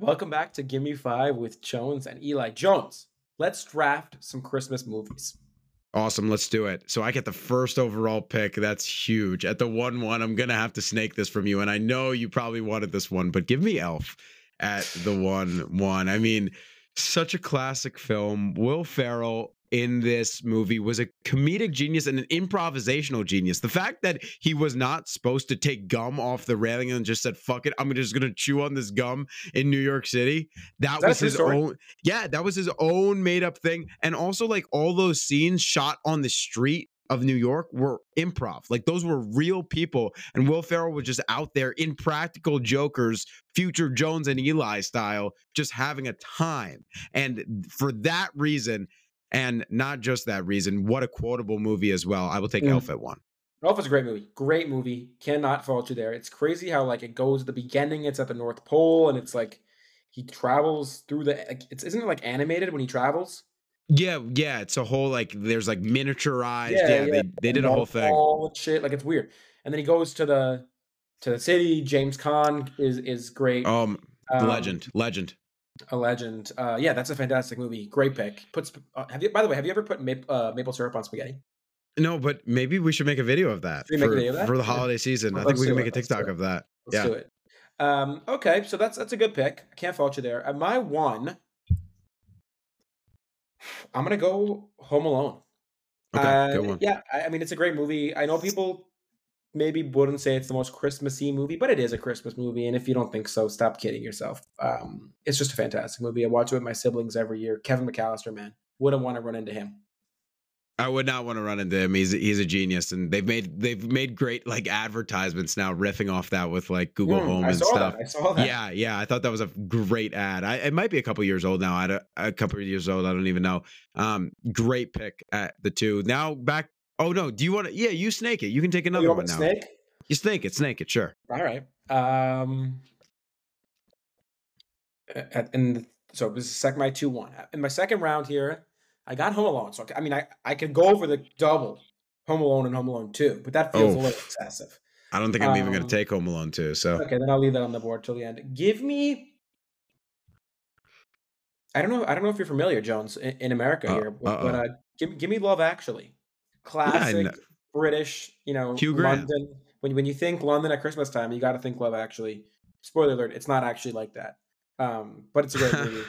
Welcome back to Gimme Five with Jones and Eli Jones. Let's draft some Christmas movies. Awesome, let's do it. So I get the first overall pick. That's huge. At the 1 1, I'm going to have to snake this from you. And I know you probably wanted this one, but give me Elf at the 1 1. I mean, such a classic film. Will Ferrell in this movie was a comedic genius and an improvisational genius. The fact that he was not supposed to take gum off the railing and just said, fuck it, I'm just gonna chew on this gum in New York City. That was his story? own yeah, that was his own made up thing. And also like all those scenes shot on the street of New York were improv. Like those were real people. And Will Ferrell was just out there Impractical Jokers, future Jones and Eli style, just having a time. And for that reason, and not just that reason, what a quotable movie as well. I will take mm. Elf at one. Elf is a great movie. Great movie. Cannot fault you there. It's crazy how like it goes at the beginning, it's at the North Pole, and it's like he travels through the like, it's isn't it like animated when he travels? Yeah, yeah. It's a whole like there's like miniaturized. Yeah, yeah, yeah. They, they did a whole thing. All shit. Like it's weird. And then he goes to the to the city. James Caan is is great. Um, um legend, legend a legend. Uh, yeah, that's a fantastic movie. Great pick. Puts. Uh, have you? By the way, have you ever put maple, uh, maple syrup on spaghetti? No, but maybe we should make a video of that, for, of that? for, the holiday season. I think we can make a TikTok of that. Let's yeah. do it. Um, okay, so that's that's a good pick. I can't fault you there. At my one, I'm gonna go Home Alone. Okay, uh, good one. Yeah, I, I mean it's a great movie. I know people maybe wouldn't say it's the most Christmassy movie, but it is a Christmas movie. And if you don't think so, stop kidding yourself. Um, it's just a fantastic movie. I watch it with my siblings every year. Kevin McAllister, man, wouldn't want to run into him. I would not want to run into him. He's he's a genius, and they've made they've made great like advertisements now, riffing off that with like Google mm, Home and stuff. That. I saw that. Yeah, yeah. I thought that was a great ad. I, it might be a couple years old now. I a couple of years old. I don't even know. Um, great pick at the two. Now back Oh no! Do you want to? Yeah, you snake it. You can take another you one now. Snake? You snake it. Snake it. Sure. All right. Um. And so this is second my two one. In my second round here, I got Home Alone. So I mean, I I could go over the double Home Alone and Home Alone two, but that feels oh. a little excessive. I don't think I'm um, even going to take Home Alone two. So okay, then I'll leave that on the board till the end. Give me. I don't know. I don't know if you're familiar, Jones, in, in America uh, here, but, but uh, give give me Love Actually classic yeah, British, you know. London. When when you think London at Christmas time, you got to think Love Actually. Spoiler alert: it's not actually like that, um, but it's a great movie.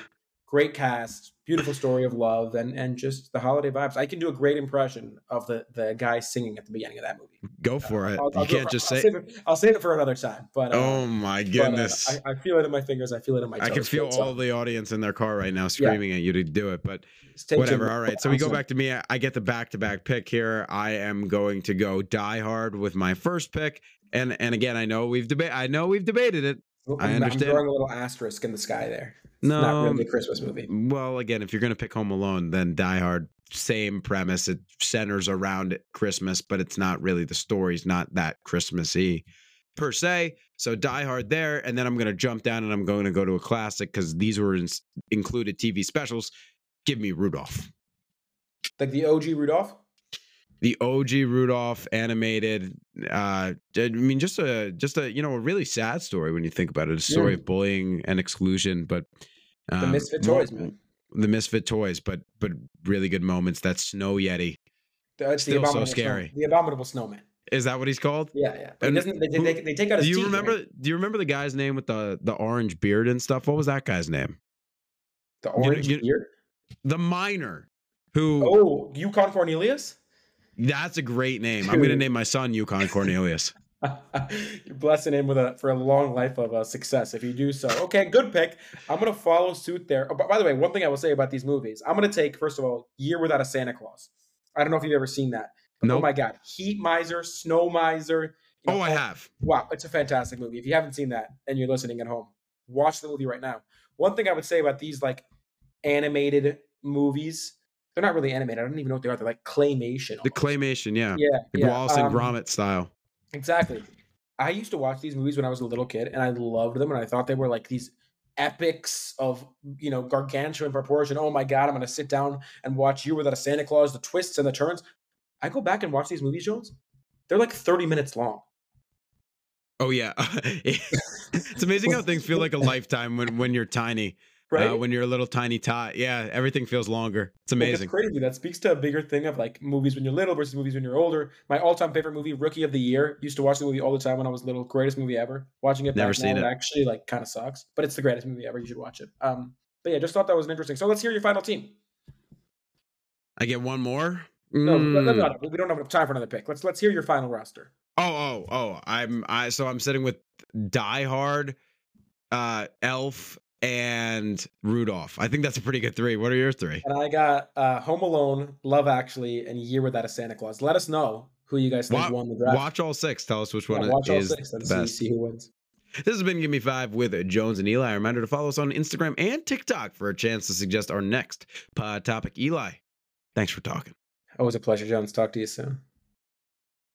Great cast, beautiful story of love, and and just the holiday vibes. I can do a great impression of the the guy singing at the beginning of that movie. Go uh, for uh, it. I'll, I'll you can't just I'll say. Save it, I'll save it for another time. But uh, oh my goodness, but, uh, I, I, feel it in my fingers. I feel it in my. Toes. I can feel all the audience in their car right now screaming yeah. at you to do it, but whatever. All right, so we go back to me. I get the back to back pick here. I am going to go Die Hard with my first pick, and and again, I know we've debated. I know we've debated it. I understand. I'm throwing a little asterisk in the sky there. It's no, not really um, a Christmas movie. Well, again, if you're going to pick Home Alone, then Die Hard, same premise. It centers around Christmas, but it's not really the story's not that Christmassy per se. So Die Hard there, and then I'm going to jump down and I'm going to go to a classic because these were in, included TV specials. Give me Rudolph. Like the OG Rudolph the OG Rudolph animated. Uh, I mean, just a just a you know a really sad story when you think about it. A story yeah. of bullying and exclusion, but um, the misfit toys, man. The misfit toys, but but really good moments. That snow yeti, That's still so scary. Snow, the abominable snowman. Is that what he's called? Yeah, yeah. And doesn't, they, they, they, take out his Do you teeth, remember? Right? Do you remember the guy's name with the the orange beard and stuff? What was that guy's name? The orange you, you, beard. The miner who. Oh, Yukon Cornelius. That's a great name. I'm going to name my son Yukon Cornelius. You're blessing him with a for a long life of uh, success if you do so. Okay, good pick. I'm going to follow suit there. Oh, by the way, one thing I will say about these movies, I'm going to take first of all Year Without a Santa Claus. I don't know if you've ever seen that. No. Nope. Oh my God, Heat Miser, Snow Miser. You know, oh, I have. Wow, it's a fantastic movie. If you haven't seen that and you're listening at home, watch the movie right now. One thing I would say about these like animated movies they're not really animated. I don't even know what they are. They're like claymation. Almost. The claymation, yeah. Yeah. The yeah. Wallace and um, Gromit style. Exactly. I used to watch these movies when I was a little kid and I loved them and I thought they were like these epics of you know gargantuan proportion. Oh my god, I'm gonna sit down and watch Year Without a Santa Claus, the twists and the turns. I go back and watch these movies, Jones. They're like 30 minutes long. Oh yeah, it's amazing how things feel like a lifetime when when you're tiny. Uh, right? Uh, when you're a little tiny tot. Yeah, everything feels longer. It's amazing. It's crazy. That speaks to a bigger thing of like movies when you're little versus movies when you're older. My all-time favorite movie, Rookie of the Year. Used to watch the movie all the time when I was little. Greatest movie ever. Watching it never seen now, it. Actually, like kind of sucks, but it's the greatest movie ever. You should watch it. Um, but yeah, just thought that was interesting. So let's hear your final team. I get one more. No, mm. we don't have enough time for another pick. Let's let's hear your final roster. Oh, oh, oh! I'm I so I'm sitting with Die Hard, uh, Elf, and Rudolph. I think that's a pretty good three. What are your three? And I got uh, Home Alone, Love Actually, and Year Without a Santa Claus. Let us know who you guys think won the draft. Watch all six. Tell us which yeah, one watch is all six and the best. See, see who wins. This has been Give Me Five with Jones and Eli. Reminder to follow us on Instagram and TikTok for a chance to suggest our next pod topic. Eli, thanks for talking. Always a pleasure, Jones. Talk to you soon.